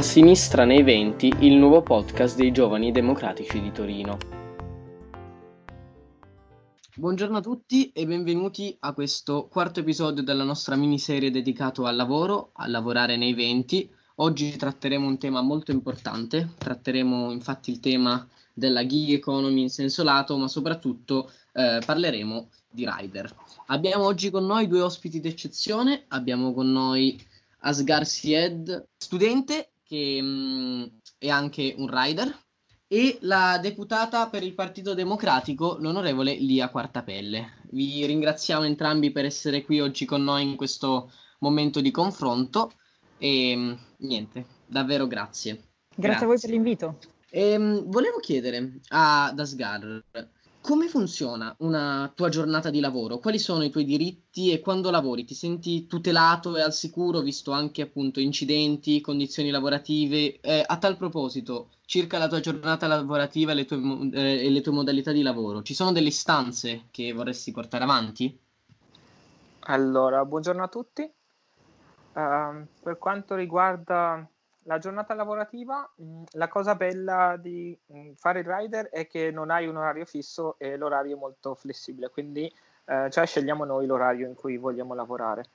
A sinistra nei venti, il nuovo podcast dei giovani democratici di Torino. Buongiorno a tutti e benvenuti a questo quarto episodio della nostra miniserie dedicato al lavoro, a lavorare nei venti. Oggi tratteremo un tema molto importante, tratteremo infatti il tema della gig economy in senso lato, ma soprattutto eh, parleremo di rider. Abbiamo oggi con noi due ospiti d'eccezione, abbiamo con noi Asgar Sied, studente che mh, è anche un rider, e la deputata per il Partito Democratico, l'onorevole Lia Quartapelle. Vi ringraziamo entrambi per essere qui oggi con noi in questo momento di confronto e niente, davvero grazie. Grazie, grazie. a voi per l'invito. E, ehm, volevo chiedere ad Asgar come funziona una tua giornata di lavoro? Quali sono i tuoi diritti e quando lavori ti senti tutelato e al sicuro, visto anche appunto incidenti, condizioni lavorative? Eh, a tal proposito, circa la tua giornata lavorativa e le, tue, eh, e le tue modalità di lavoro, ci sono delle istanze che vorresti portare avanti? Allora, buongiorno a tutti. Uh, per quanto riguarda la giornata lavorativa, mm, la cosa bella di mm, fare il rider è che non hai un orario fisso e l'orario è molto flessibile, quindi eh, cioè scegliamo noi l'orario in cui vogliamo lavorare.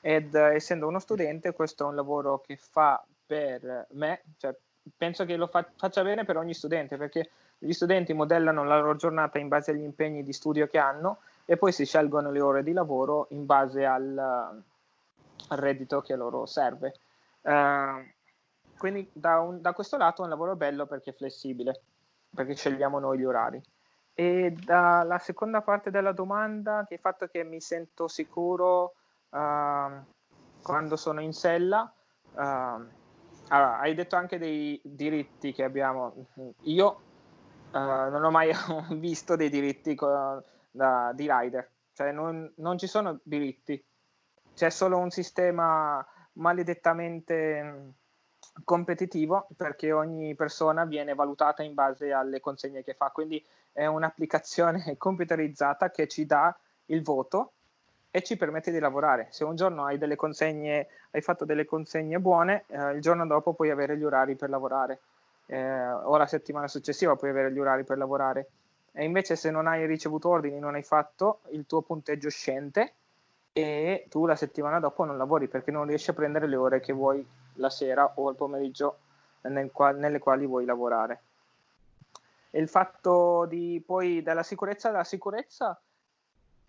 Ed eh, essendo uno studente, questo è un lavoro che fa per me, cioè, penso che lo fa- faccia bene per ogni studente, perché gli studenti modellano la loro giornata in base agli impegni di studio che hanno e poi si scelgono le ore di lavoro in base al, al reddito che loro serve. Uh, quindi da, un, da, questo lato è un lavoro bello perché è flessibile, perché scegliamo noi gli orari. E dalla seconda parte della domanda, che è il fatto che mi sento sicuro uh, quando sono in sella, uh, allora, hai detto anche dei diritti che abbiamo. Io uh, non ho mai visto dei diritti co- da, di rider, cioè non, non ci sono diritti, c'è solo un sistema maledettamente competitivo perché ogni persona viene valutata in base alle consegne che fa, quindi è un'applicazione computerizzata che ci dà il voto e ci permette di lavorare. Se un giorno hai delle consegne, hai fatto delle consegne buone, eh, il giorno dopo puoi avere gli orari per lavorare, eh, o la settimana successiva puoi avere gli orari per lavorare. E invece se non hai ricevuto ordini, non hai fatto, il tuo punteggio scende e tu la settimana dopo non lavori perché non riesci a prendere le ore che vuoi la sera o il pomeriggio nel qual- nelle quali vuoi lavorare. E il fatto di poi della sicurezza, la sicurezza,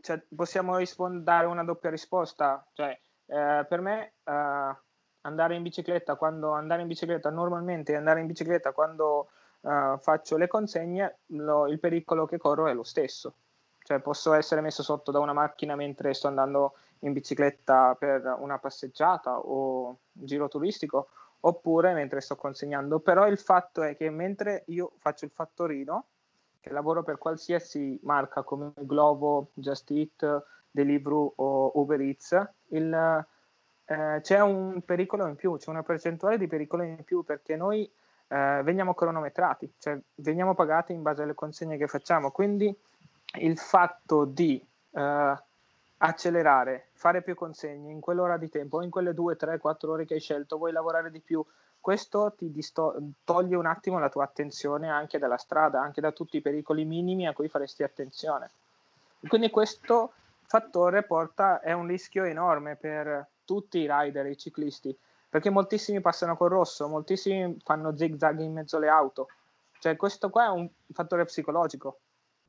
cioè, possiamo rispond- dare una doppia risposta. Cioè, eh, per me eh, andare in bicicletta quando andare in bicicletta normalmente andare in bicicletta quando eh, faccio le consegne, lo, il pericolo che corro è lo stesso. Cioè, posso essere messo sotto da una macchina mentre sto andando in bicicletta per una passeggiata o un giro turistico oppure mentre sto consegnando. Però il fatto è che mentre io faccio il fattorino, che lavoro per qualsiasi marca come Glovo, Just Eat, Deliveroo o Uber Eats, il, eh, c'è un pericolo in più, c'è una percentuale di pericolo in più perché noi eh, veniamo cronometrati, cioè veniamo pagati in base alle consegne che facciamo. Quindi il fatto di eh, accelerare, fare più consegne in quell'ora di tempo, in quelle due, tre, quattro ore che hai scelto, vuoi lavorare di più, questo ti disto- toglie un attimo la tua attenzione anche dalla strada, anche da tutti i pericoli minimi a cui faresti attenzione. Quindi questo fattore porta, è un rischio enorme per tutti i rider, i ciclisti, perché moltissimi passano col rosso, moltissimi fanno zig zag in mezzo alle auto. Cioè questo qua è un fattore psicologico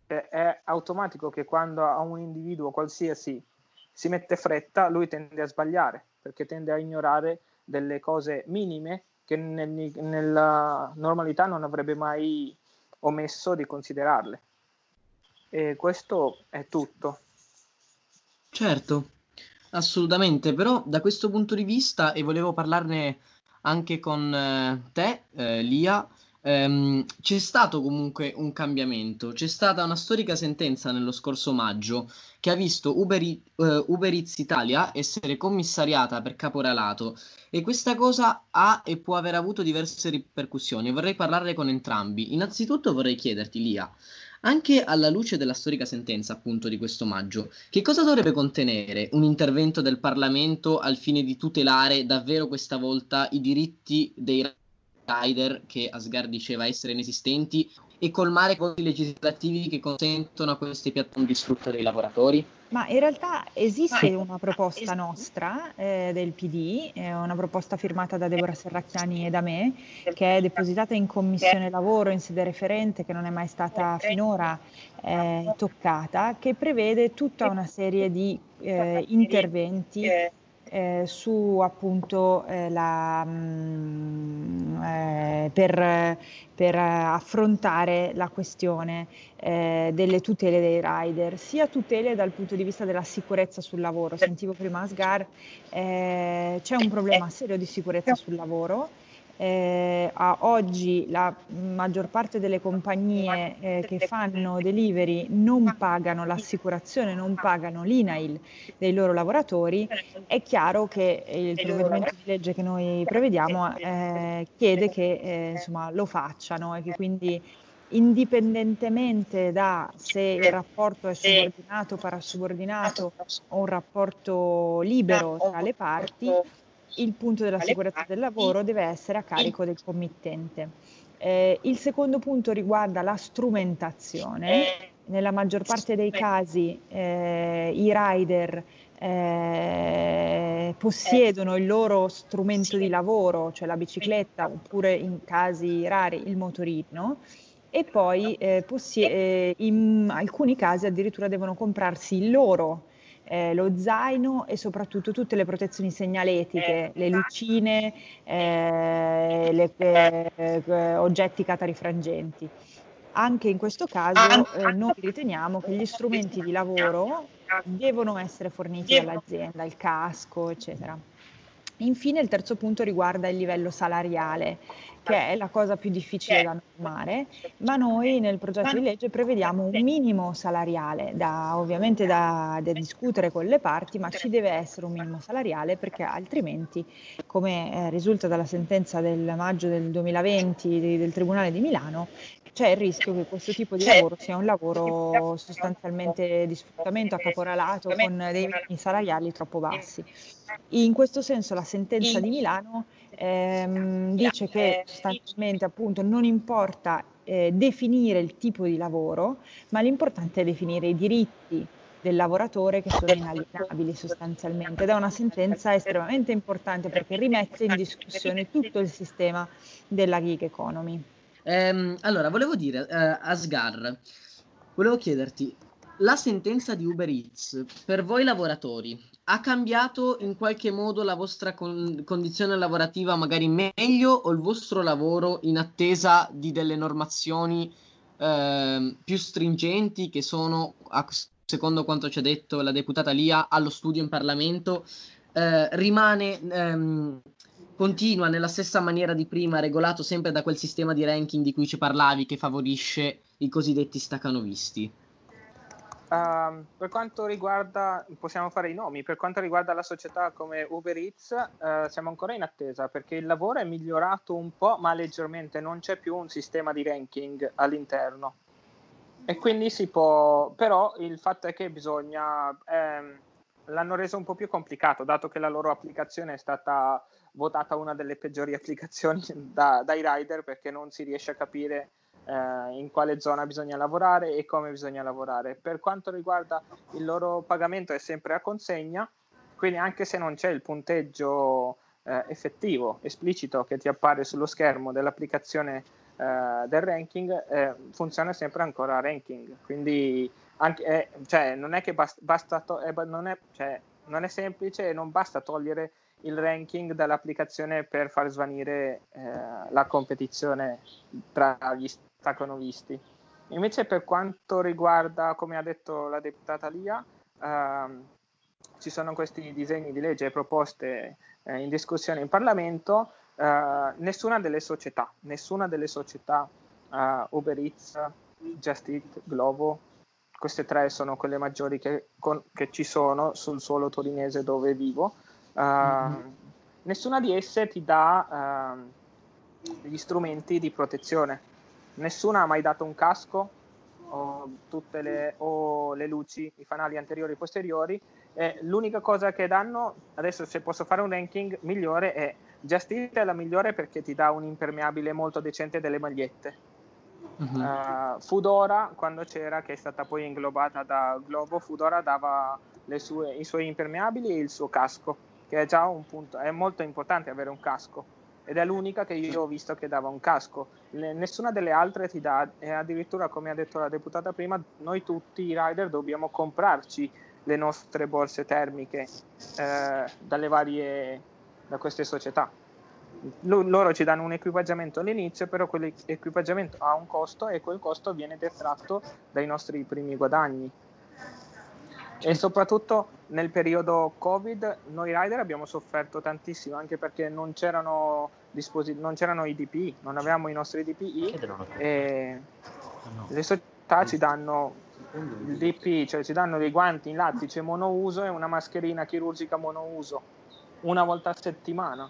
è automatico che quando a un individuo qualsiasi si mette fretta, lui tende a sbagliare, perché tende a ignorare delle cose minime che nel, nella normalità non avrebbe mai omesso di considerarle. E questo è tutto. Certo, assolutamente, però da questo punto di vista, e volevo parlarne anche con eh, te, eh, Lia, ehm, c'è stato comunque un cambiamento. C'è stata una storica sentenza nello scorso maggio che ha visto Uber, uh, Uber Eats Italia essere commissariata per caporalato e questa cosa ha e può aver avuto diverse ripercussioni. Vorrei parlarne con entrambi. Innanzitutto vorrei chiederti, Lia, anche alla luce della storica sentenza, appunto, di questo maggio, che cosa dovrebbe contenere un intervento del Parlamento al fine di tutelare davvero questa volta i diritti dei rider che Asgard diceva essere inesistenti e colmare i legislativi che consentono a queste piattaforme di sfruttare i lavoratori? Ma in realtà esiste una proposta nostra eh, del PD, è una proposta firmata da Deborah Serracchiani e da me, che è depositata in commissione lavoro in sede referente, che non è mai stata finora eh, toccata, che prevede tutta una serie di eh, interventi eh, su appunto eh, la, mh, mm, eh, per, per, affrontare la questione eh, delle tutele dei rider, sia tutele dal punto di vista della sicurezza sul lavoro. Sentivo prima Asgar, eh, c'è un problema serio di sicurezza sul lavoro eh, a oggi la maggior parte delle compagnie eh, che fanno delivery non pagano l'assicurazione, non pagano l'INAIL dei loro lavoratori, è chiaro che il provvedimento di legge che noi prevediamo eh, chiede che eh, insomma, lo facciano e che quindi indipendentemente da se il rapporto è subordinato, parasubordinato o un rapporto libero tra le parti, il punto della sicurezza del lavoro deve essere a carico del committente. Eh, il secondo punto riguarda la strumentazione. Nella maggior parte dei casi eh, i rider eh, possiedono il loro strumento di lavoro, cioè la bicicletta, oppure in casi rari il motorino, e poi eh, possie- eh, in alcuni casi addirittura devono comprarsi il loro eh, lo zaino e soprattutto tutte le protezioni segnaletiche, le lucine, eh, le, eh, oggetti catarifrangenti. Anche in questo caso eh, noi riteniamo che gli strumenti di lavoro devono essere forniti dall'azienda, il casco, eccetera. Infine il terzo punto riguarda il livello salariale, che è la cosa più difficile da normare, ma noi nel progetto di legge prevediamo un minimo salariale, da, ovviamente da, da, discutere con le parti, ma ci deve essere un minimo salariale perché altrimenti, come eh, risulta dalla sentenza del maggio del 2020 del Tribunale di Milano, c'è il rischio che questo tipo di lavoro sia un lavoro sostanzialmente di sfruttamento a caporalato con dei minimi salariali troppo bassi. In questo senso la sentenza di Milano ehm, dice che sostanzialmente appunto non importa eh, definire il tipo di lavoro, ma l'importante è definire i diritti del lavoratore che sono inalienabili sostanzialmente ed è una sentenza estremamente importante perché rimette in discussione tutto il sistema della gig economy. Ehm, allora, volevo dire, eh, Asgar, volevo chiederti, la sentenza di Uber Eats per voi lavoratori ha cambiato in qualche modo la vostra con- condizione lavorativa magari meglio o il vostro lavoro in attesa di delle normazioni eh, più stringenti che sono, a, secondo quanto ci ha detto la deputata Lia, allo studio in Parlamento, eh, rimane ehm, continua nella stessa maniera di prima, regolato sempre da quel sistema di ranking di cui ci parlavi che favorisce i cosiddetti stacanovisti. Uh, per quanto riguarda, possiamo fare i nomi, per quanto riguarda la società come Uber Eats, uh, siamo ancora in attesa perché il lavoro è migliorato un po', ma leggermente, non c'è più un sistema di ranking all'interno. E quindi si può, però il fatto è che bisogna, ehm, l'hanno reso un po' più complicato, dato che la loro applicazione è stata votata una delle peggiori applicazioni da, dai rider perché non si riesce a capire eh, in quale zona bisogna lavorare e come bisogna lavorare. Per quanto riguarda il loro pagamento è sempre a consegna, quindi anche se non c'è il punteggio eh, effettivo, esplicito che ti appare sullo schermo dell'applicazione eh, del ranking, eh, funziona sempre ancora ranking. Quindi anche, eh, cioè, non è che basta, basta to- eh, non, è, cioè, non è semplice e non basta togliere il ranking dall'applicazione per far svanire eh, la competizione tra gli stacanovisti. Invece per quanto riguarda, come ha detto la deputata Lia, ehm, ci sono questi disegni di legge proposte eh, in discussione in Parlamento, eh, nessuna delle società, nessuna delle società eh, Uber Eats, Just Eat, Glovo, queste tre sono quelle maggiori che, con, che ci sono sul suolo torinese dove vivo, mm-hmm. nessuna di esse ti dà uh, gli strumenti di protezione. Nessuna ha mai dato un casco o, tutte le, o le luci, i fanali anteriori e posteriori. Eh, l'unica cosa che danno, adesso se posso fare un ranking migliore, è Just Eat è la migliore perché ti dà un impermeabile molto decente delle magliette. Uh-huh. Uh, Foodora, quando c'era, che è stata poi inglobata da Globo, Foodora dava sue, i suoi impermeabili e il suo casco, che è già un punto, è molto importante avere un casco ed è l'unica che io ho visto che dava un casco. Le, nessuna delle altre ti dà, e addirittura, come ha detto la deputata prima, noi tutti i rider dobbiamo comprarci le nostre borse termiche eh, dalle varie, da queste società. L- loro ci danno un equipaggiamento all'inizio, però quell'equipaggiamento ha un costo e quel costo viene detratto dai nostri primi guadagni. E soprattutto nel periodo Covid noi rider abbiamo sofferto tantissimo anche perché non c'erano, disposi- non c'erano i DPI, non avevamo i nostri DPI e le società ci danno il DPI, cioè ci danno dei guanti in lattice monouso e una mascherina chirurgica monouso una volta a settimana,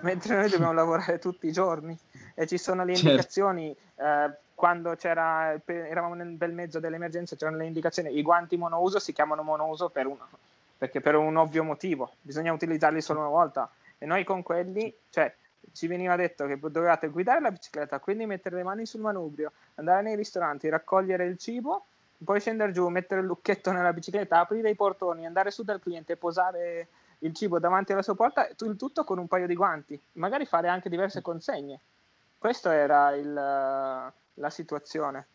mentre noi dobbiamo lavorare tutti i giorni e ci sono le certo. indicazioni certo. eh, quando eravamo nel bel mezzo dell'emergenza, c'erano le indicazioni, i guanti monouso si chiamano monouso per un, perché per un ovvio motivo, bisogna utilizzarli solo una volta. E noi con quelli, cioè, ci veniva detto che dovevate guidare la bicicletta, quindi mettere le mani sul manubrio, andare nei ristoranti, raccogliere il cibo, poi scendere giù, mettere il lucchetto nella bicicletta, aprire i portoni, andare su dal cliente, posare il cibo davanti alla sua porta, il tutto con un paio di guanti, magari fare anche diverse consegne. Questa era il, la situazione.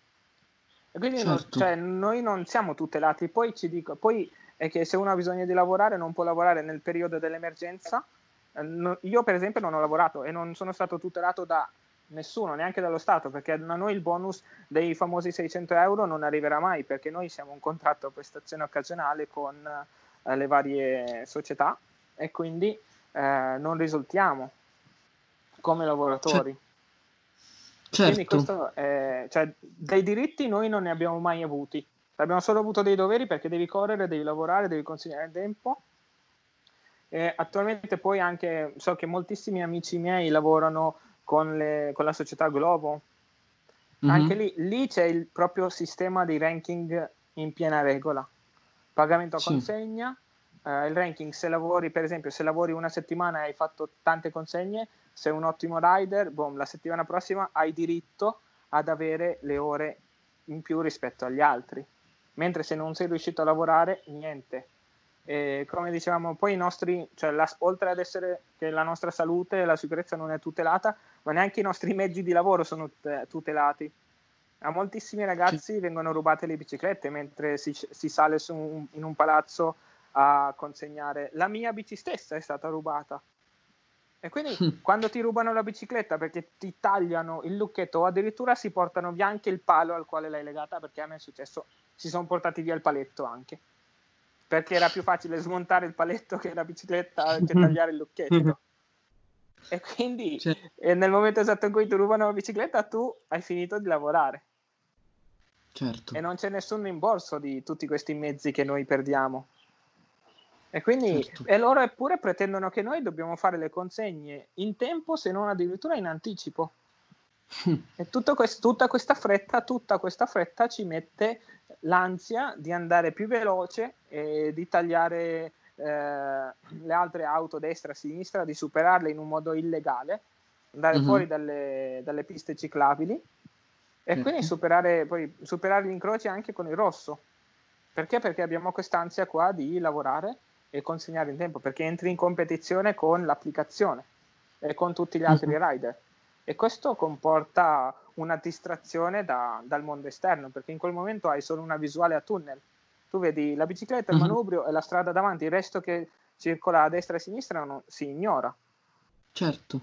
E quindi certo. no, cioè, noi non siamo tutelati. Poi ci dico, poi è che se uno ha bisogno di lavorare non può lavorare nel periodo dell'emergenza. Eh, io per esempio non ho lavorato e non sono stato tutelato da nessuno, neanche dallo Stato, perché a noi il bonus dei famosi 600 euro non arriverà mai, perché noi siamo un contratto a prestazione occasionale con eh, le varie società e quindi eh, non risultiamo come lavoratori. Cioè, Certo. È, cioè, dei diritti noi non ne abbiamo mai avuti, abbiamo solo avuto dei doveri perché devi correre, devi lavorare, devi consegnare il tempo. E attualmente poi anche so che moltissimi amici miei lavorano con, le, con la società Globo. Mm-hmm. Anche lì, lì, c'è il proprio sistema di ranking in piena regola. Pagamento a sì. consegna, eh, il ranking se lavori, per esempio, se lavori una settimana e hai fatto tante consegne, sei un ottimo rider, boom, la settimana prossima hai diritto ad avere le ore in più rispetto agli altri. Mentre se non sei riuscito a lavorare, niente. E come dicevamo, poi i nostri, cioè la, oltre ad essere che la nostra salute e la sicurezza non è tutelata, ma neanche i nostri mezzi di lavoro sono tutelati. A moltissimi ragazzi vengono rubate le biciclette mentre si, si sale un, in un palazzo a consegnare. La mia bici stessa è stata rubata e quindi quando ti rubano la bicicletta perché ti tagliano il lucchetto o addirittura si portano via anche il palo al quale l'hai legata, perché a me è successo, si sono portati via il paletto anche. Perché era più facile smontare il paletto che la bicicletta che tagliare il lucchetto. E quindi cioè. nel momento esatto in cui ti rubano la bicicletta, tu hai finito di lavorare. Certo. E non c'è nessun rimborso di tutti questi mezzi che noi perdiamo. E quindi certo. e loro eppure pretendono che noi dobbiamo fare le consegne in tempo, se non addirittura in anticipo. e quest- tutta questa fretta, tutta questa fretta ci mette l'ansia di andare più veloce e di tagliare eh, le altre auto destra e sinistra, di superarle in un modo illegale, andare mm-hmm. fuori dalle, dalle, piste ciclabili e quindi superare, poi, superare gli incroci anche con il rosso. Perché? Perché abbiamo quest'ansia qua di lavorare e consegnare in tempo perché entri in competizione con l'applicazione e con tutti gli altri mm-hmm. rider. E questo comporta una distrazione da, dal mondo esterno perché in quel momento hai solo una visuale a tunnel. Tu vedi la bicicletta, il mm-hmm. manubrio e la strada davanti il resto che circola a destra e a sinistra non, si ignora. Certo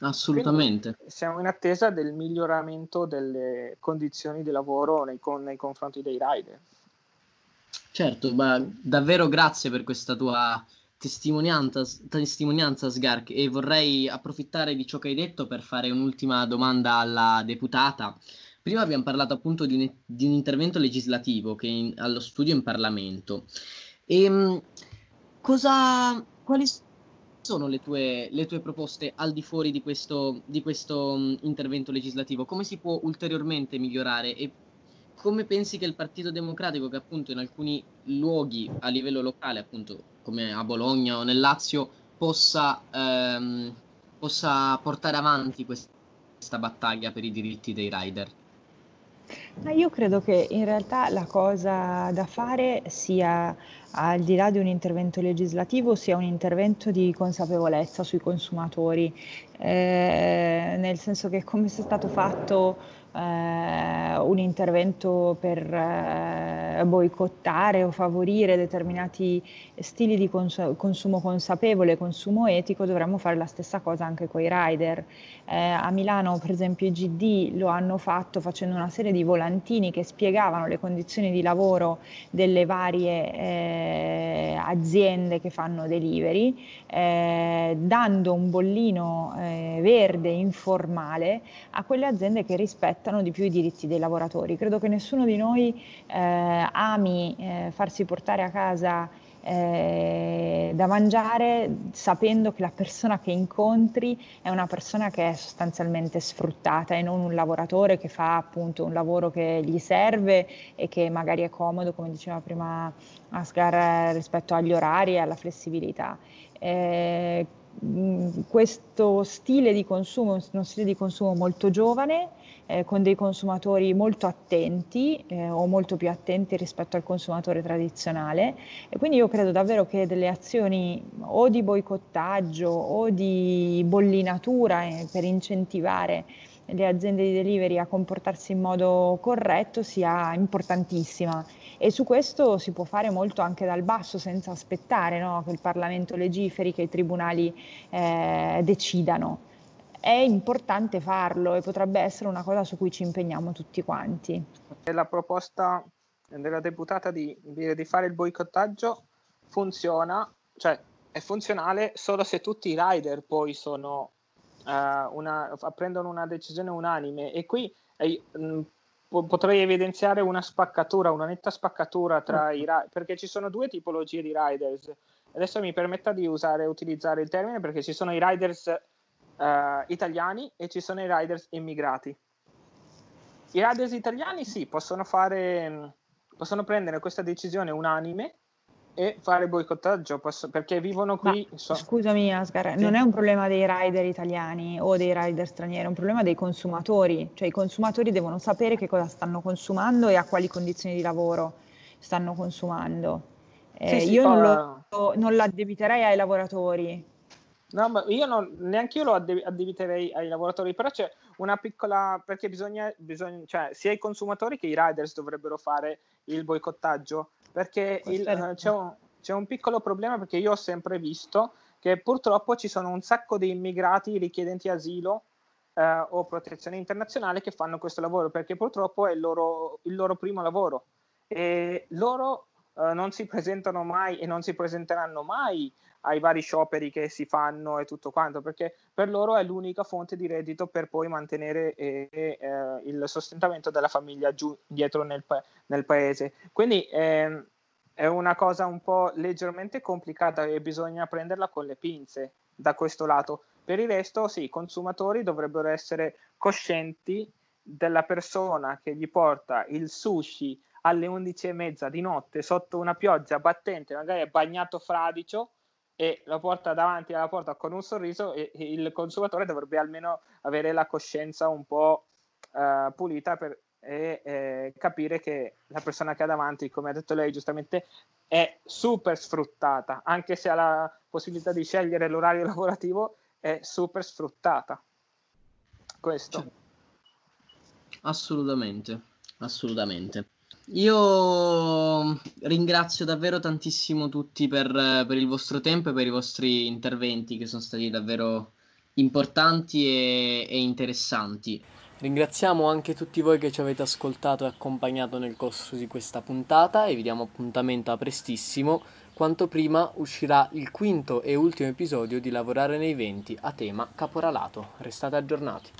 assolutamente. Quindi siamo in attesa del miglioramento delle condizioni di lavoro nei, con, nei confronti dei rider Certo, ma davvero grazie per questa tua testimonianza, testimonianza Sgark e vorrei approfittare di ciò che hai detto per fare un'ultima domanda alla deputata. Prima abbiamo parlato appunto di un, di un intervento legislativo che in, allo studio in Parlamento. E, ehm, cosa, quali sono le tue, le tue, proposte al di fuori di questo, di questo intervento legislativo? Come si può ulteriormente migliorare e come pensi che il Partito Democratico, che appunto in alcuni luoghi a livello locale, appunto come a Bologna o nel Lazio, possa ehm, possa portare avanti questa battaglia per i diritti dei rider? io credo che in realtà la cosa da fare sia, al di là di un intervento legislativo, sia un intervento di consapevolezza sui consumatori, eh, nel senso che come è stato fatto eh, un intervento per eh, boicottare o favorire determinati stili di cons- consumo consapevole, consumo etico, dovremmo fare la stessa cosa anche con i rider. Eh, a Milano, per esempio, i GD lo hanno fatto facendo una serie di volantini che spiegavano le condizioni di lavoro delle varie eh, aziende che fanno delivery, eh, dando un bollino eh, verde informale a quelle aziende che rispettano rispettano di più i diritti dei lavoratori. Credo che nessuno di noi eh, ami eh, farsi portare a casa eh, da mangiare sapendo che la persona che incontri è una persona che è sostanzialmente sfruttata e non un lavoratore che fa appunto un lavoro che gli serve e che magari è comodo, come diceva prima Asgar, rispetto agli orari e alla flessibilità. Eh, questo stile di consumo è uno stile di consumo molto giovane eh, con dei consumatori molto attenti eh, o molto più attenti rispetto al consumatore tradizionale e quindi io credo davvero che delle azioni o di boicottaggio o di bollinatura eh, per incentivare le aziende di delivery a comportarsi in modo corretto sia importantissima e su questo si può fare molto anche dal basso senza aspettare no? che il Parlamento legiferi, che i tribunali eh, decidano è importante farlo e potrebbe essere una cosa su cui ci impegniamo tutti quanti. La proposta della deputata di, di fare il boicottaggio funziona, cioè è funzionale solo se tutti i rider poi sono, uh, una, prendono una decisione unanime e qui eh, mh, potrei evidenziare una spaccatura, una netta spaccatura tra i rider, perché ci sono due tipologie di riders. Adesso mi permetta di usare, utilizzare il termine perché ci sono i riders uh, italiani e ci sono i riders immigrati. I riders italiani sì, possono fare, possono prendere questa decisione unanime e fare boicottaggio posso, perché vivono qui. So. Scusami, Asgar, sì. non è un problema dei rider italiani o dei rider stranieri, è un problema dei consumatori. Cioè, i consumatori devono sapere che cosa stanno consumando e a quali condizioni di lavoro stanno consumando. Eh, sì, io non, lo, non l'addebiterei ai lavoratori, No, ma io non, neanche io lo addebiterei ai lavoratori, però c'è una piccola, perché bisogna, bisogna, cioè sia i consumatori che i riders dovrebbero fare il boicottaggio, perché il, uh, c'è, un, c'è, un, piccolo problema perché io ho sempre visto che purtroppo ci sono un sacco di immigrati richiedenti asilo uh, o protezione internazionale che fanno questo lavoro, perché purtroppo è il loro, il loro primo lavoro. E loro uh, non si presentano mai e non si presenteranno mai ai vari scioperi che si fanno e tutto quanto, perché per loro è l'unica fonte di reddito per poi mantenere eh, eh, il sostentamento della famiglia giù dietro nel, pa- nel paese. Quindi eh, è una cosa un po' leggermente complicata e bisogna prenderla con le pinze da questo lato. Per il resto, sì, i consumatori dovrebbero essere coscienti della persona che gli porta il sushi alle 11 e mezza di notte sotto una pioggia battente, magari bagnato fradicio, e lo porta davanti alla porta con un sorriso e, e il consumatore dovrebbe almeno avere la coscienza un po' uh, pulita per e, eh, capire che la persona che ha davanti, come ha detto lei giustamente, è super sfruttata, anche se ha la possibilità di scegliere l'orario lavorativo, è super sfruttata. Questo. Assolutamente, assolutamente. Io ringrazio davvero tantissimo tutti per, per, il vostro tempo e per i vostri interventi che sono stati davvero importanti e, e interessanti. Ringraziamo anche tutti voi che ci avete ascoltato e accompagnato nel corso di questa puntata e vi diamo appuntamento a prestissimo. Quanto prima uscirà il quinto e ultimo episodio di Lavorare nei venti a tema caporalato. Restate aggiornati.